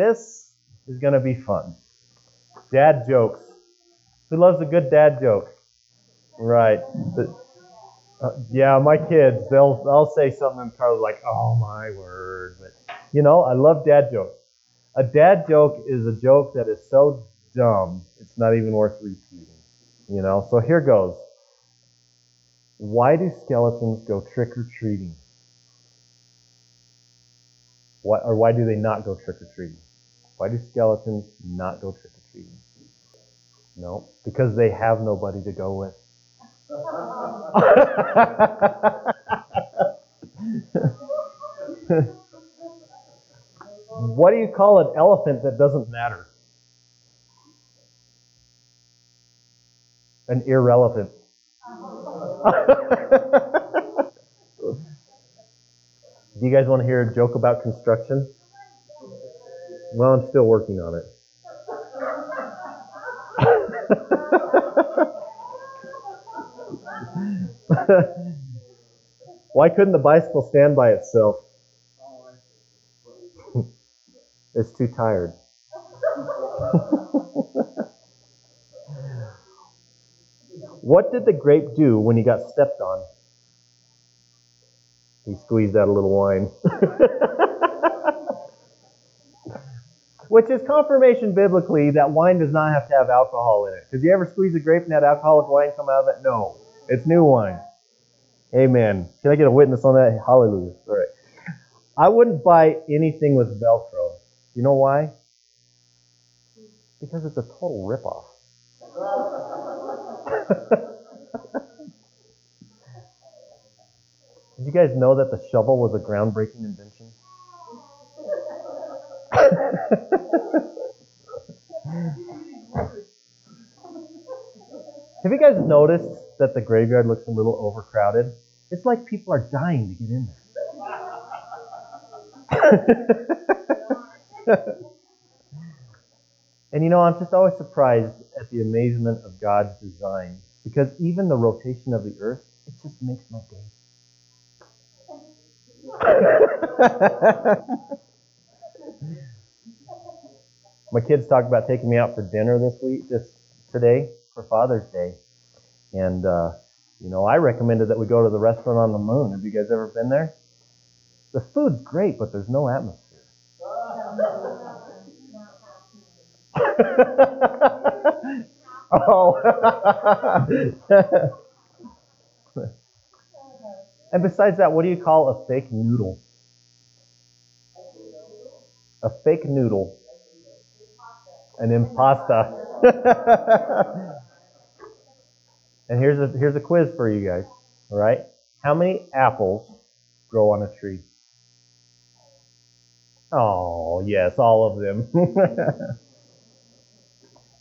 this is going to be fun. Dad jokes. Who loves a good dad joke? Right. Uh, yeah, my kids, they'll I'll say something and Carla's like, "Oh my word!" But you know, I love dad jokes. A dad joke is a joke that is so dumb it's not even worth repeating. You know. So here goes. Why do skeletons go trick or treating? Why, or why do they not go trick or treating? Why do skeletons not go trick or treating? No, because they have nobody to go with. what do you call an elephant that doesn't matter? An irrelevant. Do you guys want to hear a joke about construction? Well, I'm still working on it. Why couldn't the bicycle stand by itself? it's too tired. what did the grape do when he got stepped on? He squeezed out a little wine. Which is confirmation biblically that wine does not have to have alcohol in it. Did you ever squeeze a grape and had alcoholic wine come out of it? No. It's new wine. Amen. Can I get a witness on that? Hallelujah. All right. I wouldn't buy anything with Velcro. You know why? Because it's a total ripoff. Did you guys know that the shovel was a groundbreaking invention? Have you guys noticed that the graveyard looks a little overcrowded? It's like people are dying to get in there. and you know, I'm just always surprised at the amazement of God's design because even the rotation of the earth, it just makes my day. my kids talked about taking me out for dinner this week, this today for Father's Day, and uh, you know I recommended that we go to the restaurant on the moon. Have you guys ever been there? The food's great, but there's no atmosphere. oh. and besides that, what do you call a fake noodle? A fake noodle. An impasta. and here's a here's a quiz for you guys. All right? How many apples grow on a tree? Oh, yes, all of them.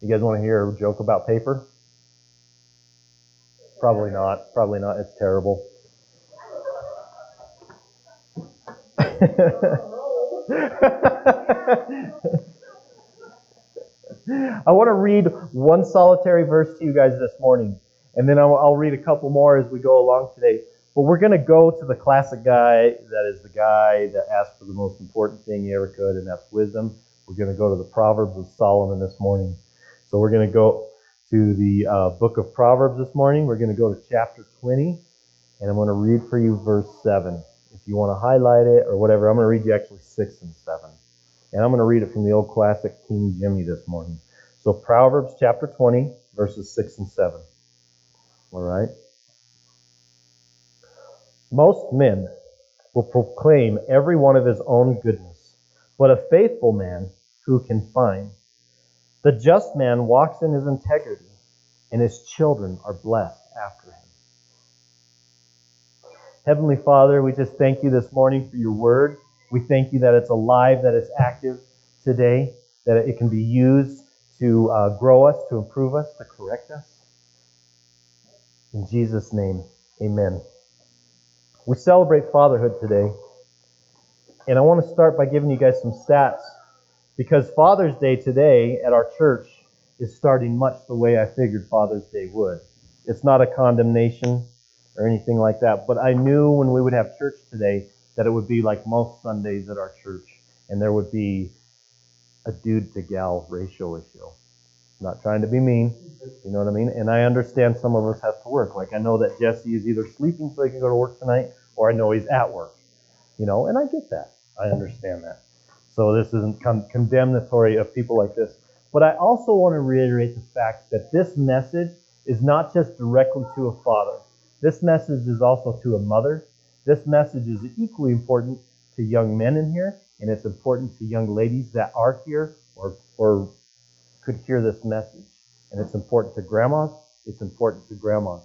you guys want to hear a joke about paper? Probably not. Probably not. It's terrible. I want to read one solitary verse to you guys this morning, and then I'll, I'll read a couple more as we go along today. But we're going to go to the classic guy that is the guy that asked for the most important thing he ever could, and that's wisdom. We're going to go to the Proverbs of Solomon this morning. So we're going to go to the uh, book of Proverbs this morning. We're going to go to chapter 20, and I'm going to read for you verse 7. If you want to highlight it or whatever, I'm going to read you actually 6 and 7. And I'm going to read it from the old classic King Jimmy this morning. So Proverbs chapter 20, verses 6 and 7. All right? Most men will proclaim every one of his own goodness, but a faithful man who can find? The just man walks in his integrity, and his children are blessed after him. Heavenly Father, we just thank you this morning for your word. We thank you that it's alive, that it's active today, that it can be used to uh, grow us, to improve us, to correct us. In Jesus' name, amen. We celebrate fatherhood today. And I want to start by giving you guys some stats because Father's Day today at our church is starting much the way I figured Father's Day would. It's not a condemnation or anything like that, but I knew when we would have church today that it would be like most Sundays at our church, and there would be a dude to gal ratio issue. I'm not trying to be mean, you know what I mean? And I understand some of us have to work. Like I know that Jesse is either sleeping so he can go to work tonight, or I know he's at work. You know, and I get that. I understand that. So this isn't con- condemnatory of people like this. But I also want to reiterate the fact that this message is not just directly to a father. This message is also to a mother. This message is equally important to young men in here, and it's important to young ladies that are here or, or could hear this message. And it's important to grandmas, it's important to grandmas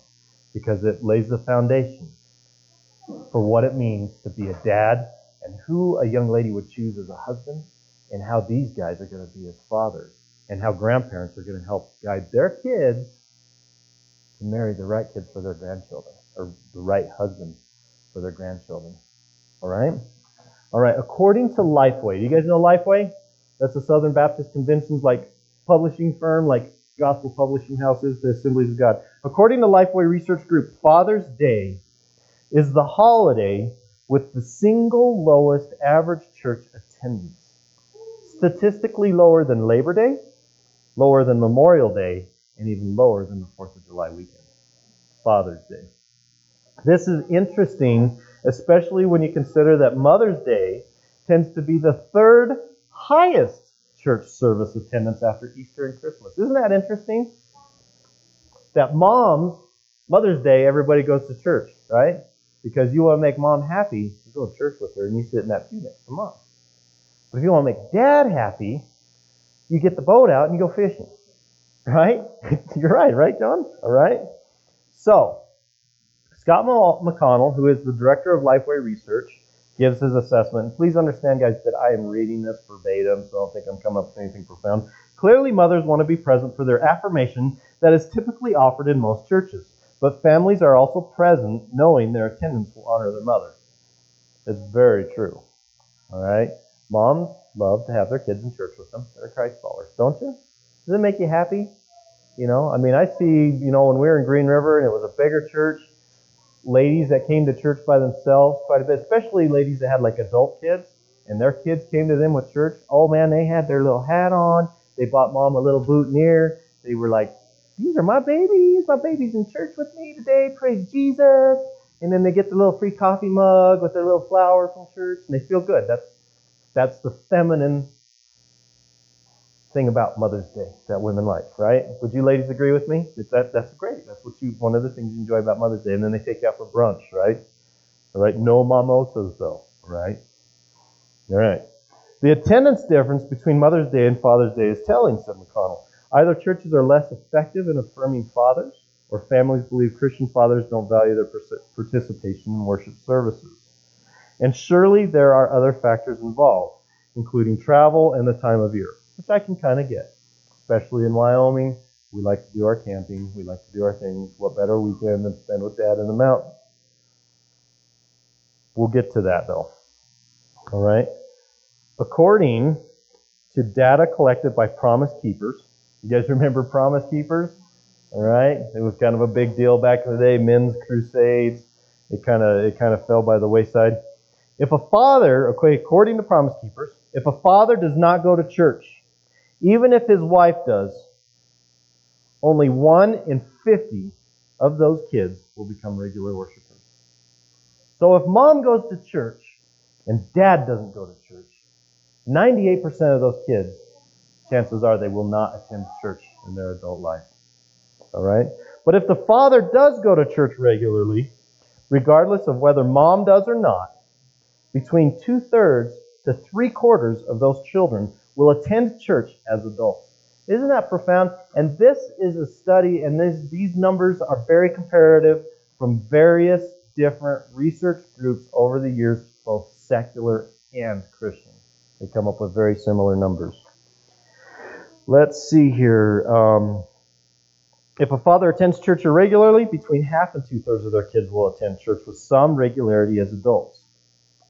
because it lays the foundation for what it means to be a dad and who a young lady would choose as a husband and how these guys are going to be as fathers and how grandparents are going to help guide their kids to marry the right kids for their grandchildren or the right husband for their grandchildren. All right? All right, according to Lifeway, do you guys know Lifeway? That's a Southern Baptist Convention's like publishing firm, like gospel publishing houses, the Assemblies of God. According to Lifeway Research Group, Father's Day is the holiday with the single lowest average church attendance. Statistically lower than Labor Day, lower than Memorial Day, and even lower than the 4th of July weekend. Father's Day. This is interesting, especially when you consider that Mother's Day tends to be the third highest church service attendance after Easter and Christmas. Isn't that interesting? That moms, Mother's Day, everybody goes to church, right? Because you want to make mom happy, you go to church with her and you sit in that pew next to mom. But if you want to make dad happy, you get the boat out and you go fishing. Right? You're right, right, John? All right. So, Scott McConnell, who is the director of Lifeway Research, gives his assessment. Please understand, guys, that I am reading this verbatim, so I don't think I'm coming up with anything profound. Clearly, mothers want to be present for their affirmation that is typically offered in most churches. But families are also present knowing their attendance will honor their mother. It's very true. All right? Moms love to have their kids in church with them. They're Christ followers, don't you? Does it make you happy? You know, I mean, I see, you know, when we were in Green River and it was a bigger church, ladies that came to church by themselves quite a bit, especially ladies that had like adult kids and their kids came to them with church. Oh man, they had their little hat on. They bought mom a little boutonniere. They were like, these are my babies. My baby's in church with me today. Praise Jesus. And then they get the little free coffee mug with their little flower from church and they feel good. That's, that's the feminine thing about Mother's Day that women like, right? Would you ladies agree with me? That, that's great. That's what you one of the things you enjoy about Mother's Day. And then they take you out for brunch, right? All right, no mimosas though, right? All right. The attendance difference between Mother's Day and Father's Day is telling, said McConnell. Either churches are less effective in affirming fathers, or families believe Christian fathers don't value their participation in worship services. And surely there are other factors involved, including travel and the time of year which I can kind of get. Especially in Wyoming, we like to do our camping, we like to do our things. What better weekend than spend with Dad in the mountains? We'll get to that though. All right. According to data collected by Promise Keepers, you guys remember Promise Keepers? All right. It was kind of a big deal back in the day. Men's crusades. It kind of it kind of fell by the wayside. If a father, okay, according to Promise Keepers, if a father does not go to church, even if his wife does, only one in 50 of those kids will become regular worshipers. So if mom goes to church and dad doesn't go to church, 98% of those kids, chances are they will not attend church in their adult life. All right? But if the father does go to church regularly, regardless of whether mom does or not, between two thirds to three quarters of those children will attend church as adults. Isn't that profound? And this is a study, and this, these numbers are very comparative from various different research groups over the years, both secular and Christian. They come up with very similar numbers. Let's see here. Um, if a father attends church irregularly, between half and two thirds of their kids will attend church with some regularity as adults.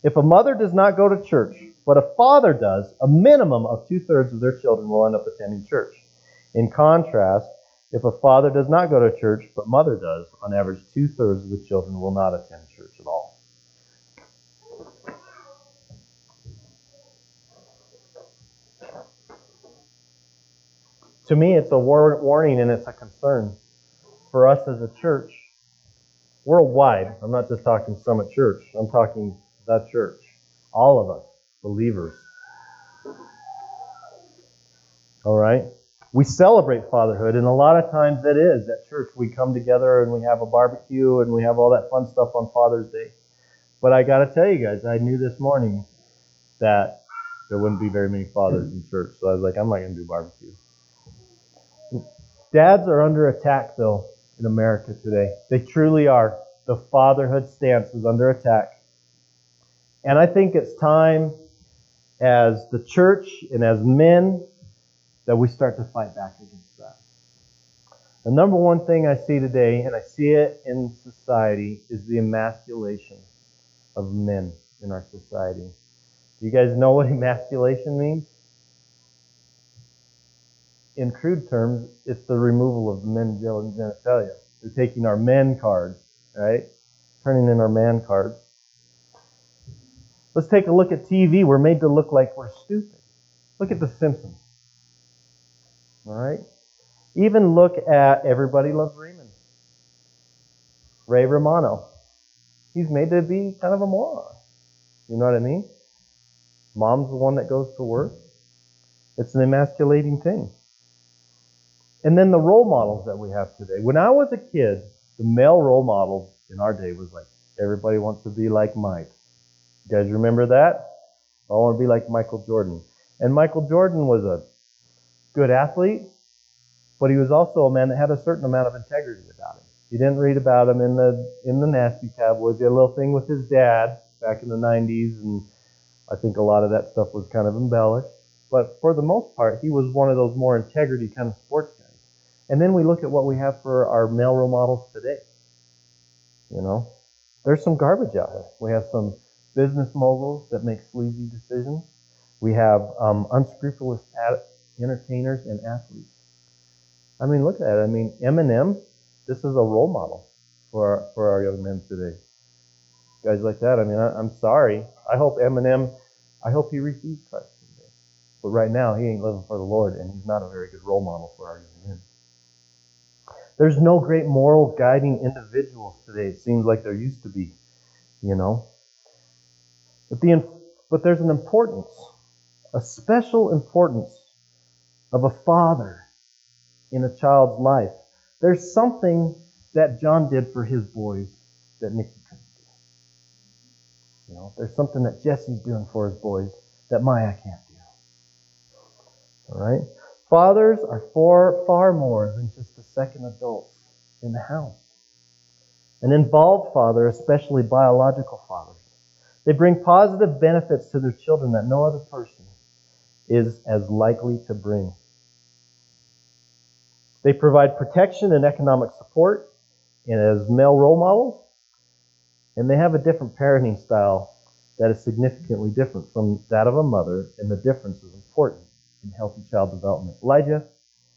If a mother does not go to church, but a father does, a minimum of two thirds of their children will end up attending church. In contrast, if a father does not go to church, but mother does, on average, two thirds of the children will not attend church at all. To me, it's a war- warning and it's a concern for us as a church worldwide. I'm not just talking Summit Church, I'm talking the church. All of us, believers. All right? We celebrate fatherhood, and a lot of times that is at church. We come together and we have a barbecue and we have all that fun stuff on Father's Day. But I got to tell you guys, I knew this morning that there wouldn't be very many fathers in church. So I was like, I'm not going to do barbecue. Dads are under attack, though, in America today. They truly are. The fatherhood stance is under attack. And I think it's time as the church and as men that we start to fight back against that. The number one thing I see today, and I see it in society, is the emasculation of men in our society. Do you guys know what emasculation means? In crude terms, it's the removal of the men genitalia. They're taking our men cards, right? Turning in our man cards. Let's take a look at TV. We're made to look like we're stupid. Look at The Simpsons. All right? Even look at Everybody Loves Raymond. Ray Romano. He's made to be kind of a moron. You know what I mean? Mom's the one that goes to work. It's an emasculating thing. And then the role models that we have today. When I was a kid, the male role model in our day was like, everybody wants to be like Mike. You guys remember that? I want to be like Michael Jordan. And Michael Jordan was a good athlete, but he was also a man that had a certain amount of integrity about him. You didn't read about him in the in the nasty tabloids. He had a little thing with his dad back in the 90s, and I think a lot of that stuff was kind of embellished. But for the most part, he was one of those more integrity kind of sports guys. And then we look at what we have for our male role models today. You know, there's some garbage out there. We have some business moguls that make sleazy decisions. We have um, unscrupulous ad- entertainers and athletes. I mean, look at it. I mean, Eminem, this is a role model for our, for our young men today. Guys like that. I mean, I, I'm sorry. I hope Eminem, I hope he receives Christ someday. But right now, he ain't living for the Lord, and he's not a very good role model for our young men. There's no great moral guiding individuals today. It seems like there used to be, you know. But the but there's an importance, a special importance of a father in a child's life. There's something that John did for his boys that Nikki couldn't do. You know, there's something that Jesse's doing for his boys that Maya can't do. All right? Fathers are far, far more than just the second adults in the house. An involved father, especially biological fathers, they bring positive benefits to their children that no other person is as likely to bring. They provide protection and economic support and as male role models, and they have a different parenting style that is significantly different from that of a mother, and the difference is important in healthy child development. Elijah,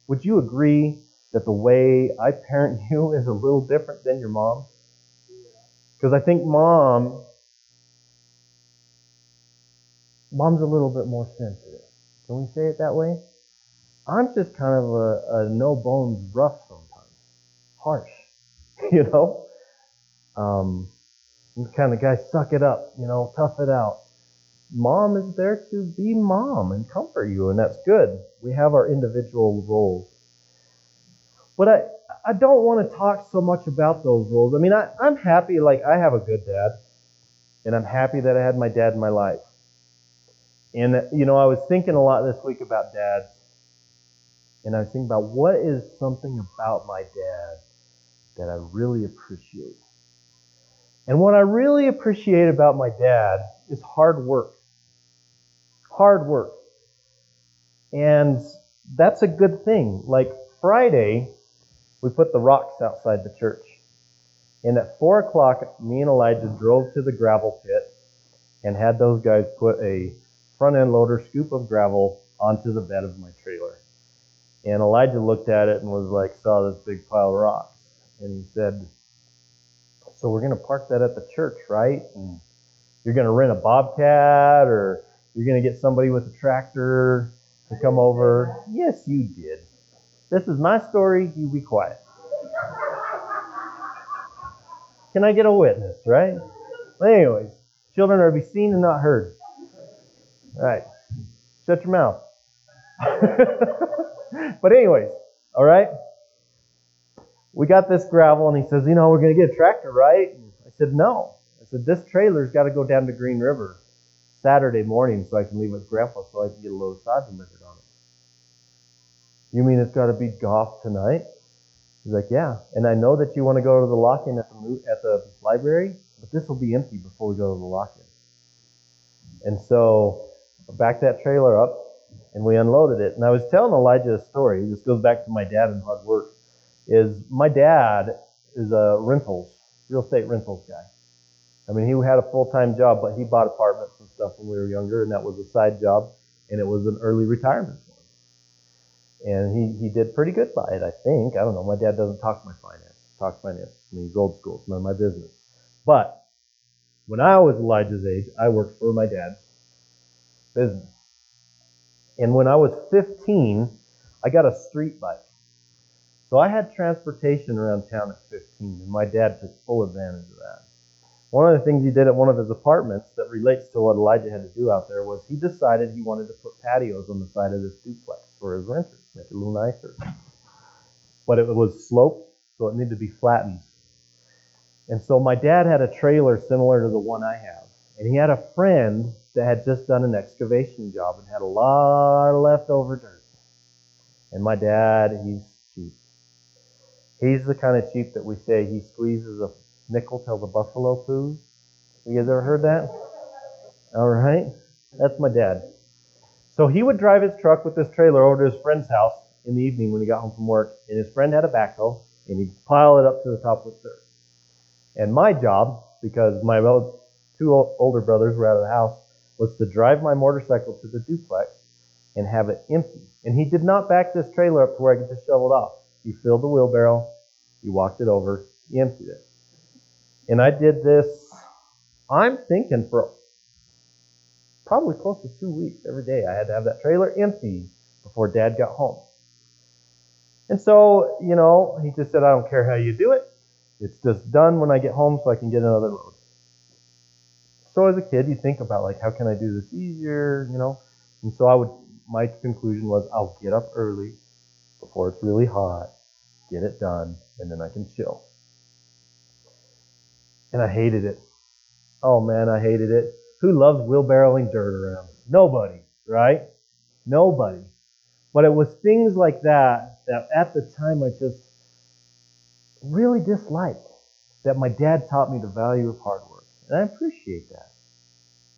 would you agree that the way I parent you is a little different than your mom? Because I think mom, mom's a little bit more sensitive. Can we say it that way? I'm just kind of a, a no bones rough sometimes, harsh, you know. Um, kind of guy, suck it up, you know, tough it out. Mom is there to be mom and comfort you, and that's good. We have our individual roles. But I, I don't want to talk so much about those roles. I mean, I, I'm happy, like, I have a good dad, and I'm happy that I had my dad in my life. And, you know, I was thinking a lot this week about dads and I was thinking about what is something about my dad that I really appreciate. And what I really appreciate about my dad is hard work. Hard work. And that's a good thing. Like Friday, we put the rocks outside the church. And at 4 o'clock, me and Elijah drove to the gravel pit and had those guys put a front end loader scoop of gravel onto the bed of my trailer. And Elijah looked at it and was like, saw this big pile of rocks. And he said, So we're going to park that at the church, right? And you're going to rent a bobcat or you're going to get somebody with a tractor to come over. Yes, you did. This is my story. You be quiet. Can I get a witness, right? Anyways, children are to be seen and not heard. All right. Shut your mouth. but anyways, all right. We got this gravel, and he says, you know, we're going to get a tractor, right? And I said, no. I said, this trailer's got to go down to Green River Saturday morning so I can leave with Grandpa so I can get a load of sod delivered on it. You mean it's got to be golf tonight? He's like, yeah. And I know that you want to go to the lock-in at the, at the library, but this will be empty before we go to the lock-in. And so backed that trailer up, and we unloaded it. And I was telling Elijah a story. This goes back to my dad and hard work. Is my dad is a rentals, real estate rentals guy. I mean, he had a full-time job, but he bought apartments and stuff when we were younger, and that was a side job, and it was an early retirement for him. And he, he did pretty good by it, I think. I don't know. My dad doesn't talk my finance. Talk finance. I mean, he's old school. It's none of my business. But when I was Elijah's age, I worked for my dad's business. And when I was 15, I got a street bike. So I had transportation around town at 15, and my dad took full advantage of that. One of the things he did at one of his apartments that relates to what Elijah had to do out there was he decided he wanted to put patios on the side of this duplex for his renters, make it a little nicer. But it was sloped, so it needed to be flattened. And so my dad had a trailer similar to the one I have. And he had a friend that had just done an excavation job and had a lot of leftover dirt. And my dad, he's cheap. He's the kind of cheap that we say he squeezes a nickel till the buffalo poos. You guys ever heard that? All right. That's my dad. So he would drive his truck with this trailer over to his friend's house in the evening when he got home from work, and his friend had a backhoe, and he'd pile it up to the top with dirt. And my job, because my two older brothers were out of the house, was to drive my motorcycle to the duplex and have it empty. And he did not back this trailer up to where I could just shovel it off. He filled the wheelbarrow, he walked it over, he emptied it. And I did this, I'm thinking for probably close to two weeks every day. I had to have that trailer empty before dad got home. And so, you know, he just said, I don't care how you do it. It's just done when I get home so I can get another load. So as a kid, you think about like, how can I do this easier, you know? And so I would, my conclusion was, I'll get up early before it's really hot, get it done, and then I can chill. And I hated it. Oh man, I hated it. Who loves wheelbarrowing dirt around? Nobody, right? Nobody. But it was things like that that at the time I just really disliked. That my dad taught me the value of hard. And I appreciate that.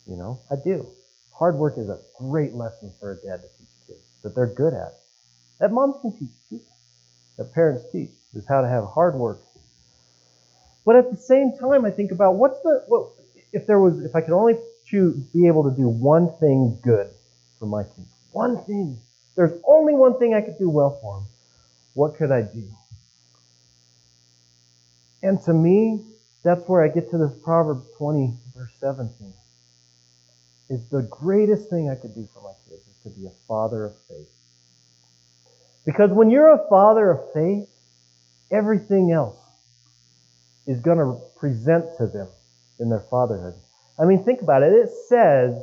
You know, I do. Hard work is a great lesson for a dad to teach kids that they're good at. That moms can teach too. That parents teach is how to have hard work but at the same time, I think about what's the what if there was if I could only choose be able to do one thing good for my kids, one thing. There's only one thing I could do well for them. What could I do? And to me, that's where I get to this Proverbs 20, verse 17. Is the greatest thing I could do for my kids is to be a father of faith. Because when you're a father of faith, everything else is going to present to them in their fatherhood. I mean, think about it. It says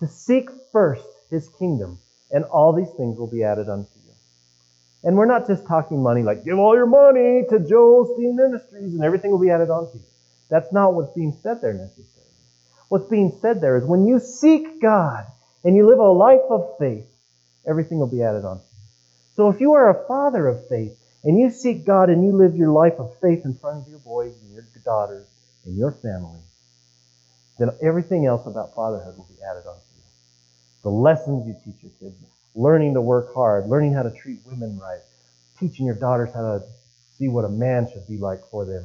to seek first his kingdom, and all these things will be added unto you. And we're not just talking money like give all your money to Joel Osteen Ministries and everything will be added onto you. That's not what's being said there necessarily. What's being said there is when you seek God and you live a life of faith, everything will be added on. So if you are a father of faith, and you seek God and you live your life of faith in front of your boys and your daughters and your family, then everything else about fatherhood will be added onto you. The lessons you teach your kids, learning to work hard, learning how to treat women right, teaching your daughters how to see what a man should be like for them,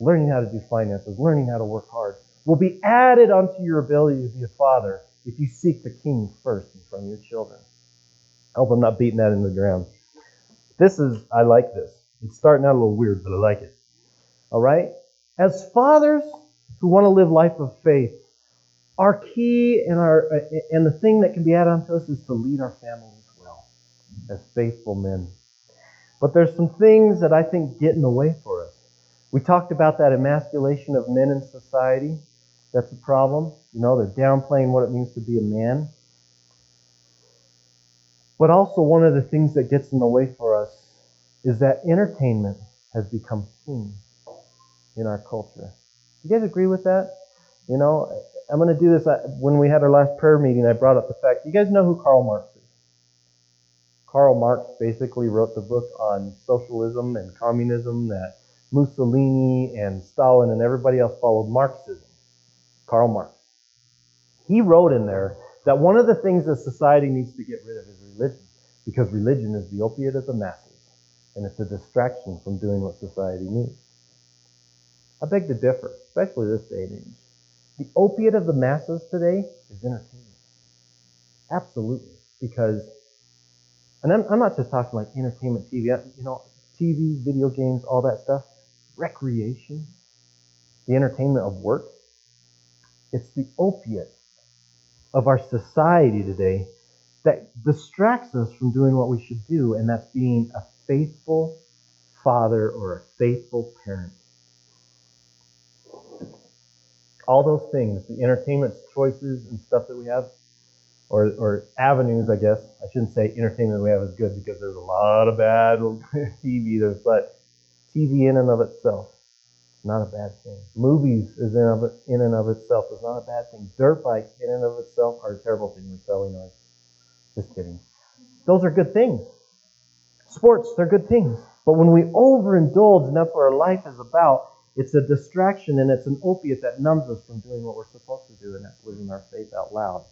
learning how to do finances, learning how to work hard, will be added onto your ability to be a father if you seek the king first front of your children. I hope I'm not beating that in the ground. This is, I like this. It's starting out a little weird, but I like it. All right? As fathers who want to live life of faith, our key and our and the thing that can be added onto us is to lead our families well. as faithful men. But there's some things that I think get in the way for us. We talked about that emasculation of men in society. That's a problem. You know, they're downplaying what it means to be a man. But also, one of the things that gets in the way for us is that entertainment has become king in our culture. You guys agree with that? You know, I'm going to do this. Uh, when we had our last prayer meeting, I brought up the fact you guys know who Karl Marx is? Karl Marx basically wrote the book on socialism and communism that Mussolini and Stalin and everybody else followed Marxism. Karl Marx. He wrote in there that one of the things that society needs to get rid of is religion, because religion is the opiate of the masses, and it's a distraction from doing what society needs. I beg to differ, especially this day and age. The opiate of the masses today is entertainment. Absolutely. Because, and I'm, I'm not just talking like entertainment TV, you know, TV, video games, all that stuff, recreation, the entertainment of work. It's the opiate of our society today that distracts us from doing what we should do, and that's being a faithful father or a faithful parent. All those things, the entertainment choices and stuff that we have, or, or avenues, I guess. I shouldn't say entertainment we have is good because there's a lot of bad TV, there, but TV in and of itself is not a bad thing. Movies is in, of, in and of itself is not a bad thing. Dirt bikes in and of itself are a terrible thing. We're selling ours. Just kidding. Those are good things. Sports, they're good things. But when we overindulge, and that's what our life is about, it's a distraction and it's an opiate that numbs us from doing what we're supposed to do, and that's living our faith out loud.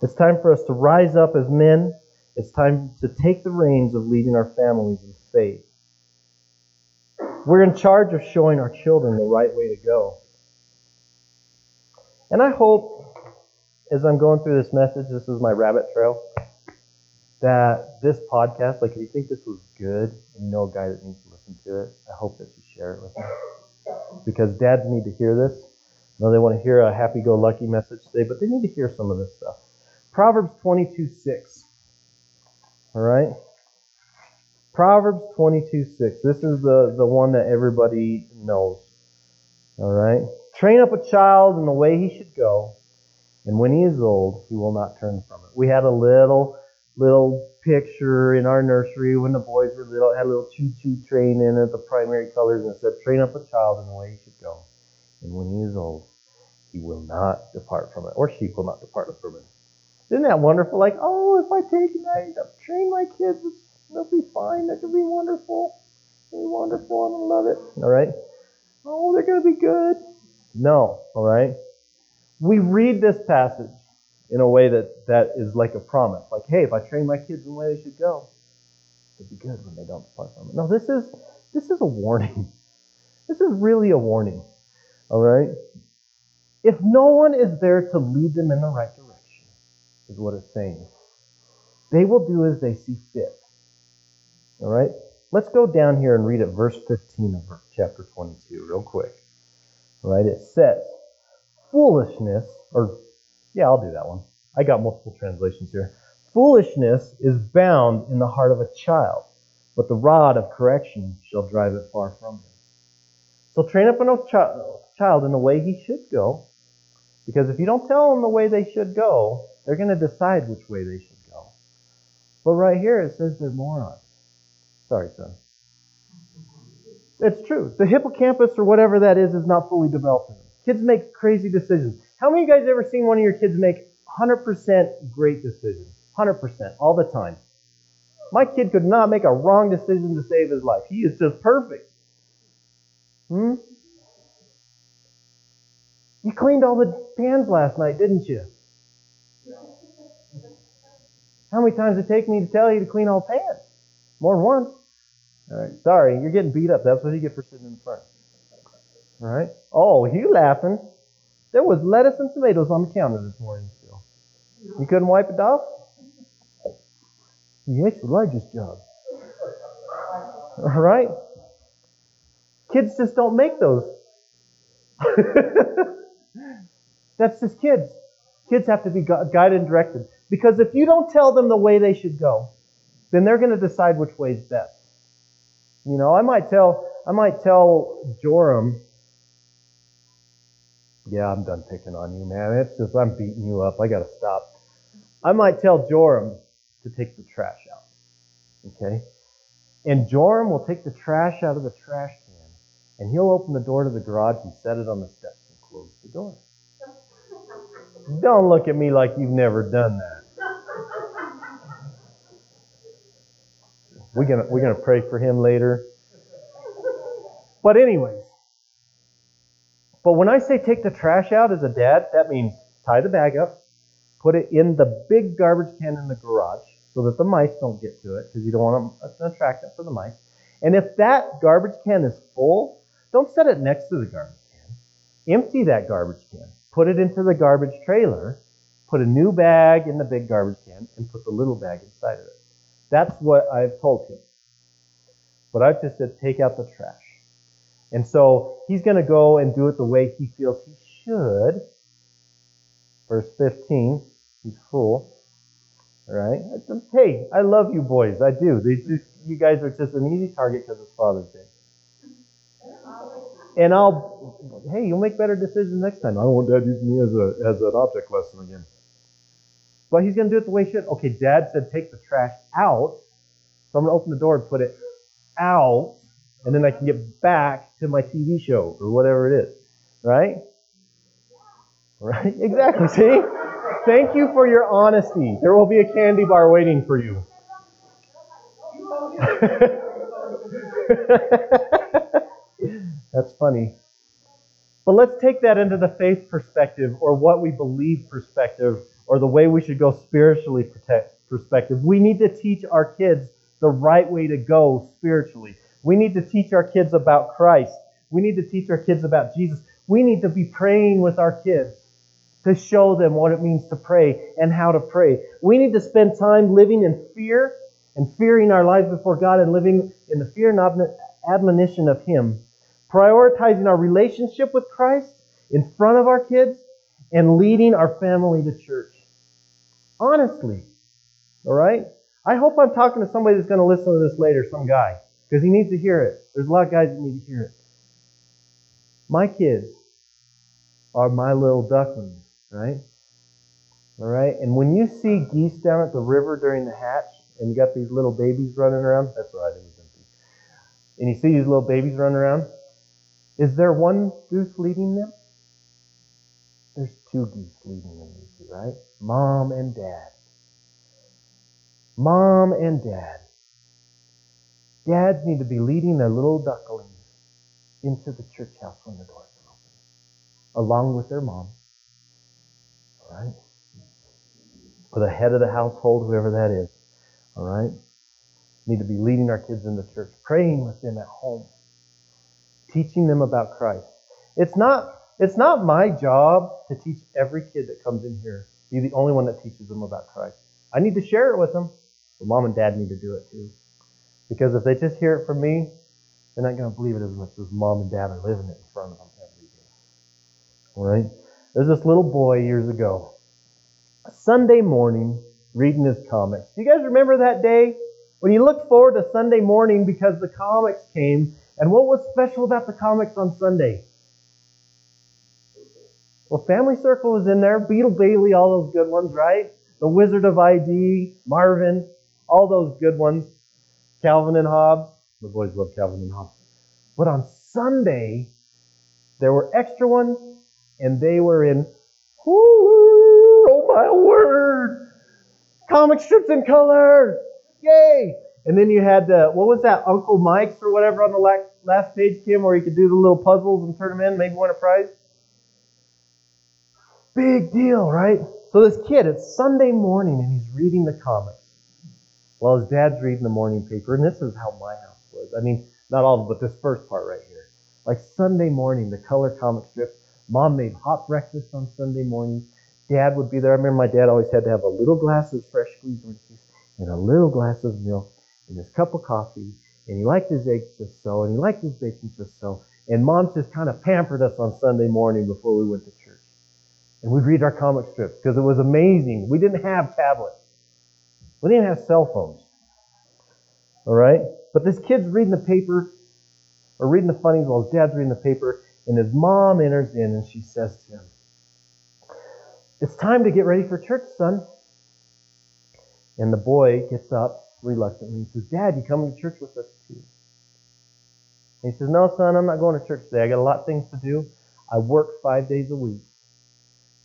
It's time for us to rise up as men. It's time to take the reins of leading our families in faith. We're in charge of showing our children the right way to go. And I hope, as I'm going through this message, this is my rabbit trail, that this podcast, like if you think this was good and you know a guy that needs to listen to it, I hope that you share it with him. Because dads need to hear this. I know they want to hear a happy go lucky message today, but they need to hear some of this stuff. Proverbs 22 6. All right? Proverbs 22 6. This is the, the one that everybody knows. All right? Train up a child in the way he should go, and when he is old, he will not turn from it. We had a little little picture in our nursery when the boys were little. It had a little choo-choo train in it, the primary colors, and it said, "Train up a child in the way he should go, and when he is old, he will not depart from it, or she will not depart from it." Isn't that wonderful? Like, oh, if I take and I train my kids, they'll be fine. They're gonna be wonderful. They'll be wonderful. I'm gonna love it. All right. Oh, they're gonna be good. No. All right. We read this passage in a way that that is like a promise. Like, hey, if I train my kids in the way they should go, it'll be good when they don't depart from it. No, this is this is a warning. This is really a warning. All right. If no one is there to lead them in the right direction is what it's saying. They will do as they see fit. All right? Let's go down here and read it, verse 15 of chapter 22, real quick. All right? It says, Foolishness, or, yeah, I'll do that one. I got multiple translations here. Foolishness is bound in the heart of a child, but the rod of correction shall drive it far from him. So train up a child in the way he should go, because if you don't tell them the way they should go, they're going to decide which way they should go. But right here it says they're morons. Sorry, son. It's true. The hippocampus or whatever that is is not fully developed. Kids make crazy decisions. How many of you guys ever seen one of your kids make 100% great decisions? 100% all the time. My kid could not make a wrong decision to save his life. He is just perfect. Hmm? You cleaned all the pans last night, didn't you? How many times did it take me to tell you to clean all pans? More than once. All right. Sorry, you're getting beat up. That's what you get for sitting in front. All right. Oh, you laughing? There was lettuce and tomatoes on the counter this morning still. You couldn't wipe it off? You the largest job. All right. Kids just don't make those. That's just kids. Kids have to be guided and directed. Because if you don't tell them the way they should go, then they're going to decide which way is best. You know, I might tell I might tell Joram, yeah, I'm done picking on you, man. It's just I'm beating you up. I got to stop. I might tell Joram to take the trash out. Okay? And Joram will take the trash out of the trash can and he'll open the door to the garage and set it on the steps and close the door. Don't look at me like you've never done that. We're gonna we're gonna pray for him later. But anyways, but when I say take the trash out as a dad, that means tie the bag up, put it in the big garbage can in the garage so that the mice don't get to it because you don't want an uh, attractant for the mice. And if that garbage can is full, don't set it next to the garbage can. Empty that garbage can. Put it into the garbage trailer. Put a new bag in the big garbage can and put the little bag inside of it. That's what I've told him. But I've just said take out the trash. And so he's going to go and do it the way he feels he should. Verse 15, he's full. All right? Hey, I love you boys. I do. you guys are just an easy target because it's Father's Day. And I'll, hey, you'll make better decisions next time. I don't want Dad using me as, a, as an object lesson again. But he's going to do it the way he should. Okay, Dad said take the trash out. So I'm going to open the door and put it out. And then I can get back to my TV show or whatever it is. Right? Right? Exactly. See? Thank you for your honesty. There will be a candy bar waiting for you. That's funny. But let's take that into the faith perspective or what we believe perspective or the way we should go spiritually perspective. We need to teach our kids the right way to go spiritually. We need to teach our kids about Christ. We need to teach our kids about Jesus. We need to be praying with our kids to show them what it means to pray and how to pray. We need to spend time living in fear and fearing our lives before God and living in the fear and admonition of Him. Prioritizing our relationship with Christ in front of our kids and leading our family to church. Honestly. All right? I hope I'm talking to somebody that's going to listen to this later, some guy, because he needs to hear it. There's a lot of guys that need to hear it. My kids are my little ducklings right? All right? And when you see geese down at the river during the hatch and you got these little babies running around, that's right, it was empty. And you see these little babies running around, is there one goose leading them? There's two geese leading them, usually, right? Mom and dad. Mom and dad. Dads need to be leading their little ducklings into the church house when the doors are open, along with their mom right? Or the head of the household, whoever that is, all right? Need to be leading our kids in the church, praying with them at home, teaching them about Christ. It's not, it's not my job to teach every kid that comes in here, be the only one that teaches them about Christ. I need to share it with them, but mom and dad need to do it too. Because if they just hear it from me, they're not going to believe it as much as mom and dad are living it in front of them every day. All right? There's this little boy years ago, Sunday morning, reading his comics. Do you guys remember that day when you looked forward to Sunday morning because the comics came? And what was special about the comics on Sunday? Well, Family Circle was in there, Beetle Bailey, all those good ones, right? The Wizard of ID, Marvin, all those good ones. Calvin and Hobbes. The boys love Calvin and Hobbes. But on Sunday, there were extra ones and they were in, oh my word, comic strips in color, yay! And then you had the, what was that, Uncle Mike's or whatever on the last page, Kim, where you could do the little puzzles and turn them in, maybe win a prize? Big deal, right? So this kid, it's Sunday morning and he's reading the comics while his dad's reading the morning paper. And this is how my house was. I mean, not all of it, but this first part right here. Like Sunday morning, the color comic strip, Mom made hot breakfast on Sunday morning. Dad would be there. I remember my dad always had to have a little glass of fresh squeezed orange juice and a little glass of milk and his cup of coffee. And he liked his eggs just so, and he liked his bacon just so. And mom just kind of pampered us on Sunday morning before we went to church. And we'd read our comic strips because it was amazing. We didn't have tablets. We didn't have cell phones. All right? But this kid's reading the paper, or reading the funnies while his dad's reading the paper, and his mom enters in and she says to him, It's time to get ready for church, son. And the boy gets up reluctantly and says, Dad, you coming to church with us too? And he says, No, son, I'm not going to church today. I got a lot of things to do. I work five days a week.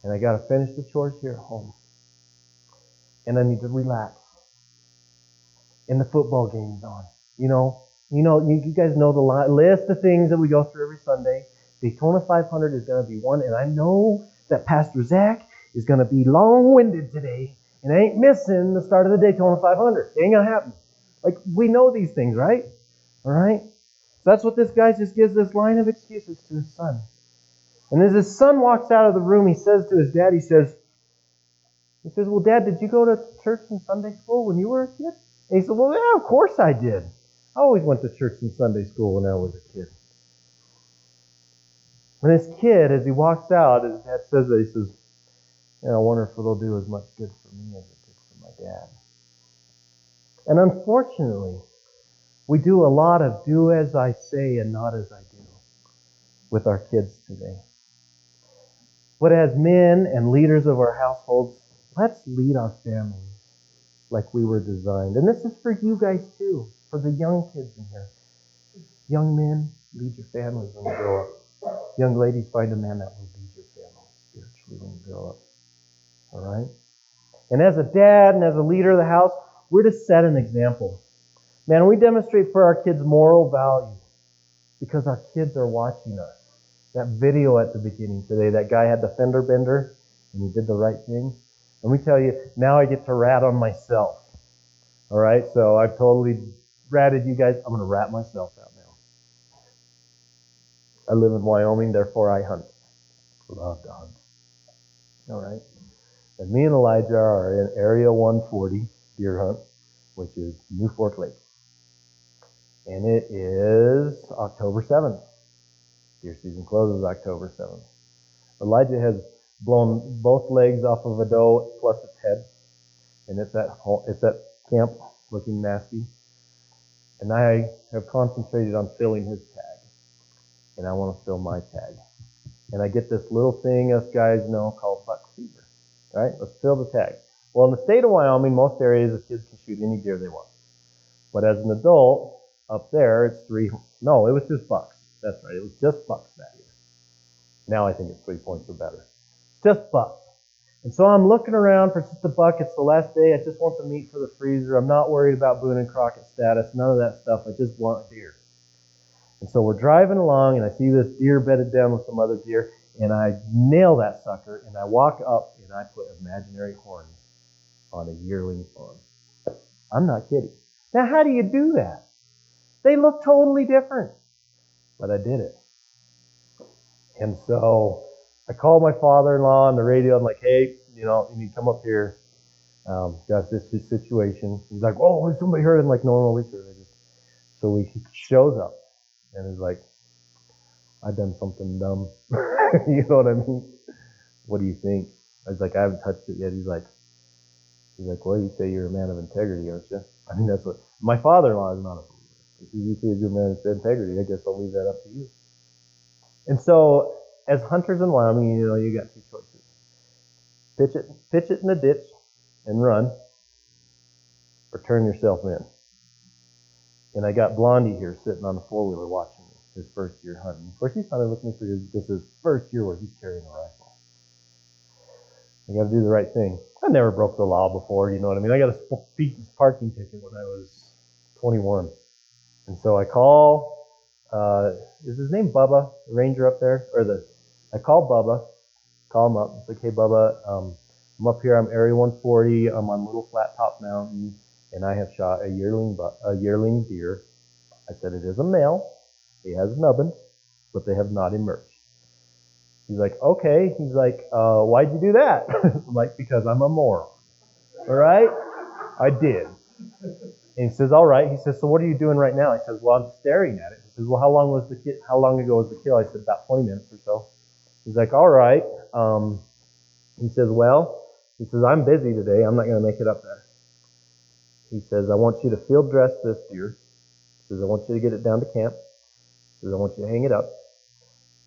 And I got to finish the chores here at home. And I need to relax. And the football game's on. You know, you know, you, you guys know the list of things that we go through every Sunday. Daytona 500 is going to be one, and I know that Pastor Zach is going to be long-winded today, and I ain't missing the start of the Daytona 500. It ain't to happen. Like, we know these things, right? All right? So that's what this guy just gives this line of excuses to his son. And as his son walks out of the room, he says to his dad, he says, he says, Well, Dad, did you go to church and Sunday school when you were a kid? And he said, Well, yeah, of course I did. I always went to church and Sunday school when I was a kid. And this kid, as he walks out, his dad says that, he says, yeah, I wonder if it'll do as much good for me as it did for my dad. And unfortunately, we do a lot of do as I say and not as I do with our kids today. But as men and leaders of our households, let's lead our families like we were designed. And this is for you guys too, for the young kids in here. Young men, lead your families when you grow up. Young ladies, find a man that will lead your family spiritually when you grow up. All right? And as a dad and as a leader of the house, we're to set an example. Man, we demonstrate for our kids moral value because our kids are watching us. That video at the beginning today, that guy had the fender bender and he did the right thing. And me tell you, now I get to rat on myself. All right, so I've totally ratted you guys. I'm going to rat myself out now. I live in Wyoming, therefore I hunt. Love to hunt. All right. And me and Elijah are in Area 140 deer hunt, which is New Fork Lake and it is October 7th. Deer season closes October 7th. Elijah has blown both legs off of a doe plus its head, and it's at it's at camp looking nasty. And I have concentrated on filling his tag, and I want to fill my tag. And I get this little thing us guys know called buck fever. Right? Let's fill the tag. Well, in the state of Wyoming, most areas the kids can shoot any deer they want. But as an adult, up there, it's three. No, it was just bucks. That's right. It was just bucks that year. Now I think it's three points or better. Just bucks. And so I'm looking around for just a buck. It's the last day. I just want the meat for the freezer. I'm not worried about Boone and Crockett status. None of that stuff. I just want deer. And so we're driving along, and I see this deer bedded down with some other deer, and I nail that sucker, and I walk up, and I put imaginary horns on a yearling fawn. I'm not kidding. Now, how do you do that? They look totally different. But I did it. And so I called my father-in-law on the radio. I'm like, hey, you know, you need to come up here. Um, got this, this situation. He's like, oh, has somebody heard? I'm like, no, no, we heard. So he shows up and he's like, I've done something dumb. you know what I mean? What do you think? I was like, I haven't touched it yet. He's like, he's like, well, you say you're a man of integrity, aren't you? I mean, that's what my father-in-law is not a if you say you're a man of integrity, I guess I'll leave that up to you. And so, as hunters in Wyoming, you know, you got two choices: pitch it, pitch it in the ditch, and run, or turn yourself in. And I got Blondie here sitting on the four wheeler watching me his first year hunting. Of course, he's hunted with me for his, this is his first year where he's carrying a rifle. I got to do the right thing. I never broke the law before, you know what I mean? I got a speeding parking ticket when I was 21. And so I call, uh, is his name Bubba, the ranger up there? Or the, I call Bubba, call him up. It's like, hey Bubba, um, I'm up here. I'm Area 140. I'm on Little Flat Top Mountain, and I have shot a yearling, a yearling deer. I said it is a male. He has nubbins, but they have not emerged. He's like, okay. He's like, uh, why'd you do that? I'm like, because I'm a moron. All right? I did. And he says, all right. He says, so what are you doing right now? I says, well, I'm staring at it. He says, well, how long was the ki- how long ago was the kill? I said, about 20 minutes or so. He's like, all right. Um, He says, Well, he says, I'm busy today. I'm not going to make it up there. He says, I want you to field dress this deer. He says, I want you to get it down to camp. He says, I want you to hang it up.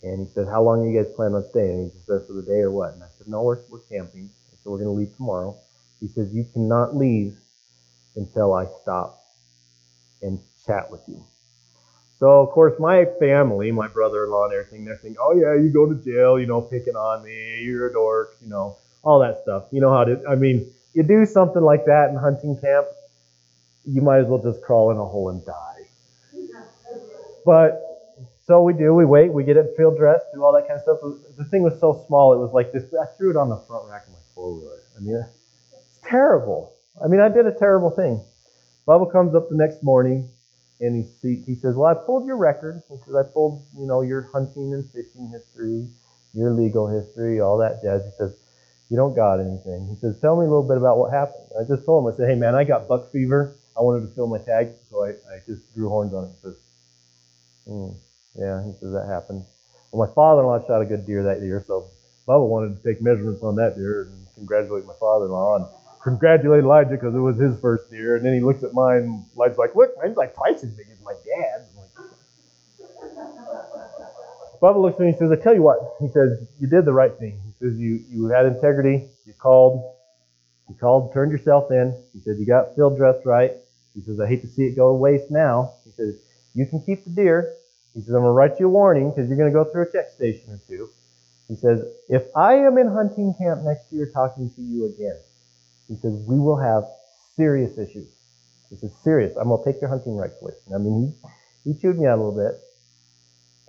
And he said, How long are you guys planning on staying? And he there for the day or what? And I said, No, we're, we're camping. So we're going to leave tomorrow. He says, You cannot leave until I stop and chat with you. So, of course, my family, my brother in law and everything, they're thinking, Oh, yeah, you go to jail, you know, picking on me, you're a dork, you know, all that stuff. You know how to, I mean, you do something like that in hunting camp, you might as well just crawl in a hole and die. But so we do. We wait. We get it field dressed, do all that kind of stuff. The thing was so small. It was like this. I threw it on the front rack of my four wheeler. I mean, it's terrible. I mean, I did a terrible thing. Bubba comes up the next morning and he he says, "Well, I pulled your record." He says, "I pulled, you know, your hunting and fishing history, your legal history, all that jazz." He says, "You don't got anything." He says, "Tell me a little bit about what happened." I just told him. I said, "Hey, man, I got buck fever. I wanted to fill my tag, so I, I just drew horns on it." He says, hmm. Yeah, he says that happened. Well, my father-in-law shot a good deer that year, so Bubba wanted to take measurements on that deer and congratulate my father-in-law and congratulate Elijah because it was his first deer. And then he looks at mine, and Elijah's like, "Look, mine's like twice as big as my dad's." Bubba looks at me and says, "I tell you what," he says, "you did the right thing." He says, "You you had integrity. You called, you called, turned yourself in." He said, "You got field dressed right." He says, "I hate to see it go to waste now." He says, "You can keep the deer." He says, I'm going to write you a warning because you're going to go through a check station or two. He says, if I am in hunting camp next year talking to you again, he says, we will have serious issues. He says, serious. I'm going to take your hunting rights away. I mean, he, he chewed me out a little bit.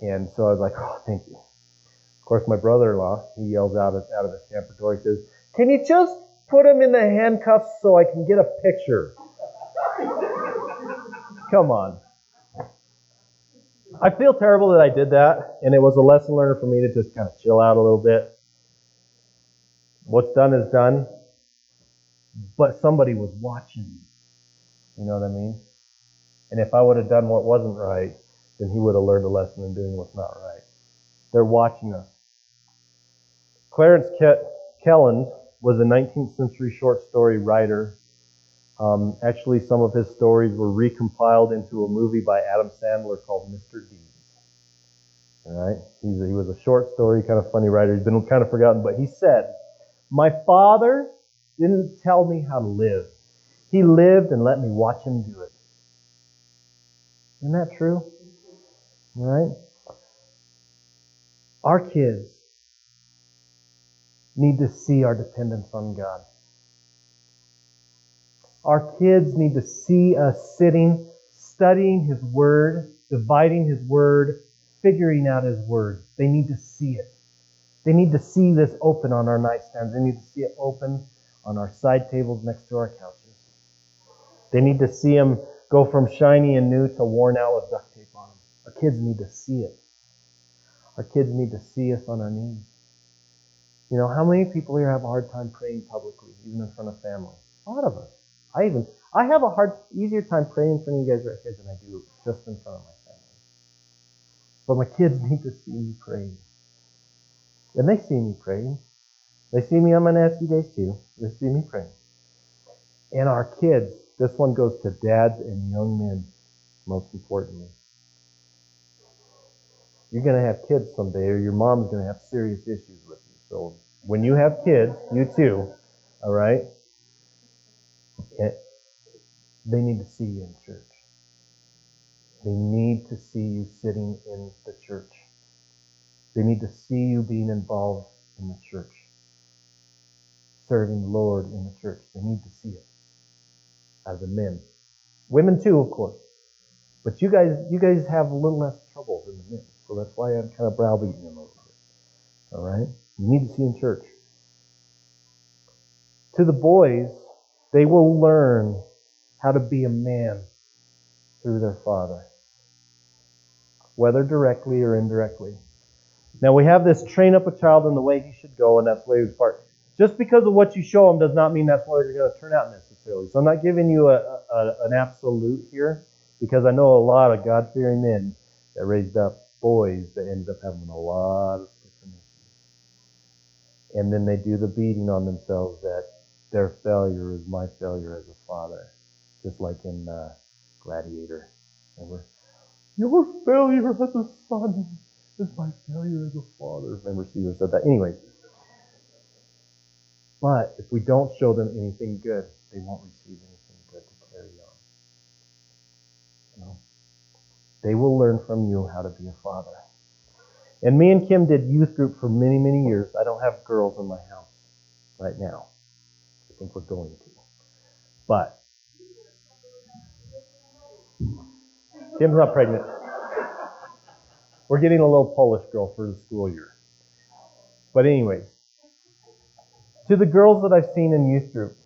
And so I was like, oh, thank you. Of course, my brother-in-law, he yells out, out of his camper door, he says, can you just put him in the handcuffs so I can get a picture? Come on. I feel terrible that I did that, and it was a lesson learner for me to just kind of chill out a little bit. What's done is done, but somebody was watching. You know what I mean? And if I would have done what wasn't right, then he would have learned a lesson in doing what's not right. They're watching us. Clarence Kelland was a 19th century short story writer um, actually, some of his stories were recompiled into a movie by Adam Sandler called Mr. Deeds. All right, He's a, he was a short story, kind of funny writer. He's been kind of forgotten, but he said, "My father didn't tell me how to live. He lived and let me watch him do it." Isn't that true? Right. Our kids need to see our dependence on God. Our kids need to see us sitting, studying His Word, dividing His Word, figuring out His Word. They need to see it. They need to see this open on our nightstands. They need to see it open on our side tables next to our couches. They need to see them go from shiny and new to worn out with duct tape on them. Our kids need to see it. Our kids need to see us on our knees. You know, how many people here have a hard time praying publicly, even in front of family? A lot of us. I even I have a hard, easier time praying in front of you guys right here than I do just in front of my family. But my kids need to see me praying. And they see me praying. They see me on my nasty days too. They see me praying. And our kids, this one goes to dads and young men, most importantly. You're going to have kids someday, or your mom's going to have serious issues with you. So when you have kids, you too, all right? Eh, they need to see you in church. They need to see you sitting in the church. They need to see you being involved in the church, serving the Lord in the church. They need to see it as a men. Women too, of course. But you guys, you guys have a little less trouble than the men. So that's why I'm kind of browbeating them a little bit. All right? You need to see in church. To the boys, they will learn how to be a man through their father, whether directly or indirectly. Now we have this train up a child in the way he should go, and that's the way he's part. Just because of what you show them does not mean that's what they're going to turn out necessarily. So I'm not giving you a, a, an absolute here, because I know a lot of God-fearing men that raised up boys that ended up having a lot of different issues. and then they do the beating on themselves that their failure is my failure as a father, just like in uh, Gladiator. Remember, your failure as a son is my failure as a father. Remember, Caesar said that. Anyways, but if we don't show them anything good, they won't receive anything good to carry on. You know? They will learn from you how to be a father. And me and Kim did youth group for many, many years. I don't have girls in my house right now. I think we're going to. But Kim's not pregnant. We're getting a little Polish girl for the school year. But anyways, to the girls that I've seen in youth group,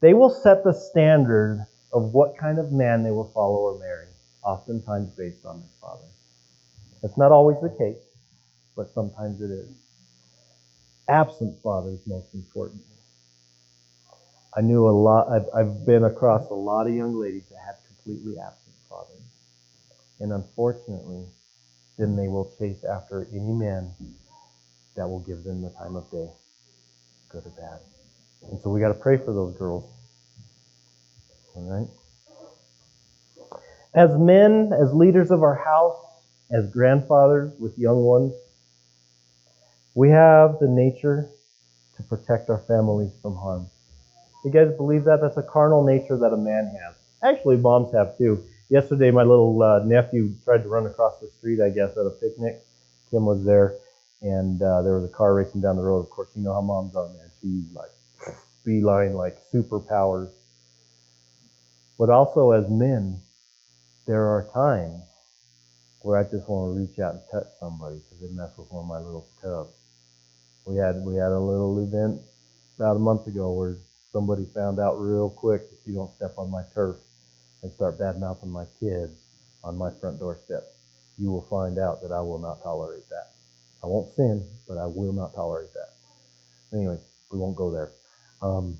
they will set the standard of what kind of man they will follow or marry, oftentimes based on their father. That's not always the case, but sometimes it is. Absent fathers, most important. I knew a lot, I've, I've been across a lot of young ladies that had completely absent fathers. And unfortunately, then they will chase after any man that will give them the time of day good or bad. And so we got to pray for those girls. All right? As men, as leaders of our house, as grandfathers with young ones, we have the nature to protect our families from harm. You guys believe that? That's a carnal nature that a man has. Actually, moms have too. Yesterday, my little uh, nephew tried to run across the street, I guess, at a picnic. Kim was there, and uh, there was a car racing down the road. Of course, you know how moms are, man. She like beeline like superpowers. But also as men, there are times where I just want to reach out and touch somebody because they mess with one of my little cubs. We had we had a little event about a month ago where somebody found out real quick if you don't step on my turf and start bad mouthing my kids on my front doorstep, you will find out that I will not tolerate that. I won't sin, but I will not tolerate that. Anyway, we won't go there. Um,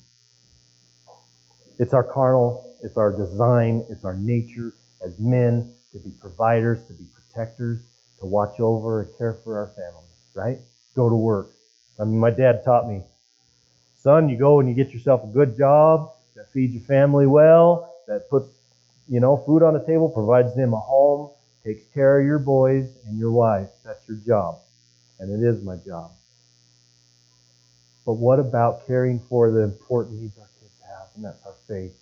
it's our carnal, it's our design, it's our nature as men to be providers, to be protectors, to watch over and care for our families, right? Go to work. I mean, my dad taught me, son, you go and you get yourself a good job that feeds your family well, that puts, you know, food on the table, provides them a home, takes care of your boys and your wife. That's your job and it is my job. But what about caring for the important needs our kids have? And that's our faith.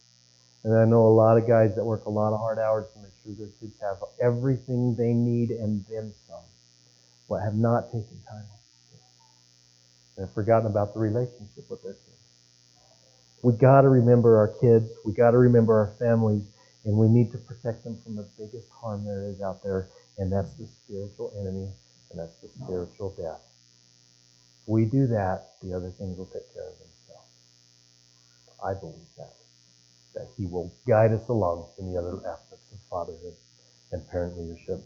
And I know a lot of guys that work a lot of hard hours to make sure their kids have everything they need and then some, but have not taken time and have forgotten about the relationship with their kids. We got to remember our kids. We got to remember our families, and we need to protect them from the biggest harm there is out there, and that's the spiritual enemy and that's the spiritual death. If we do that, the other things will take care of themselves. I believe that. That He will guide us along in the other aspects of fatherhood and parent leadership.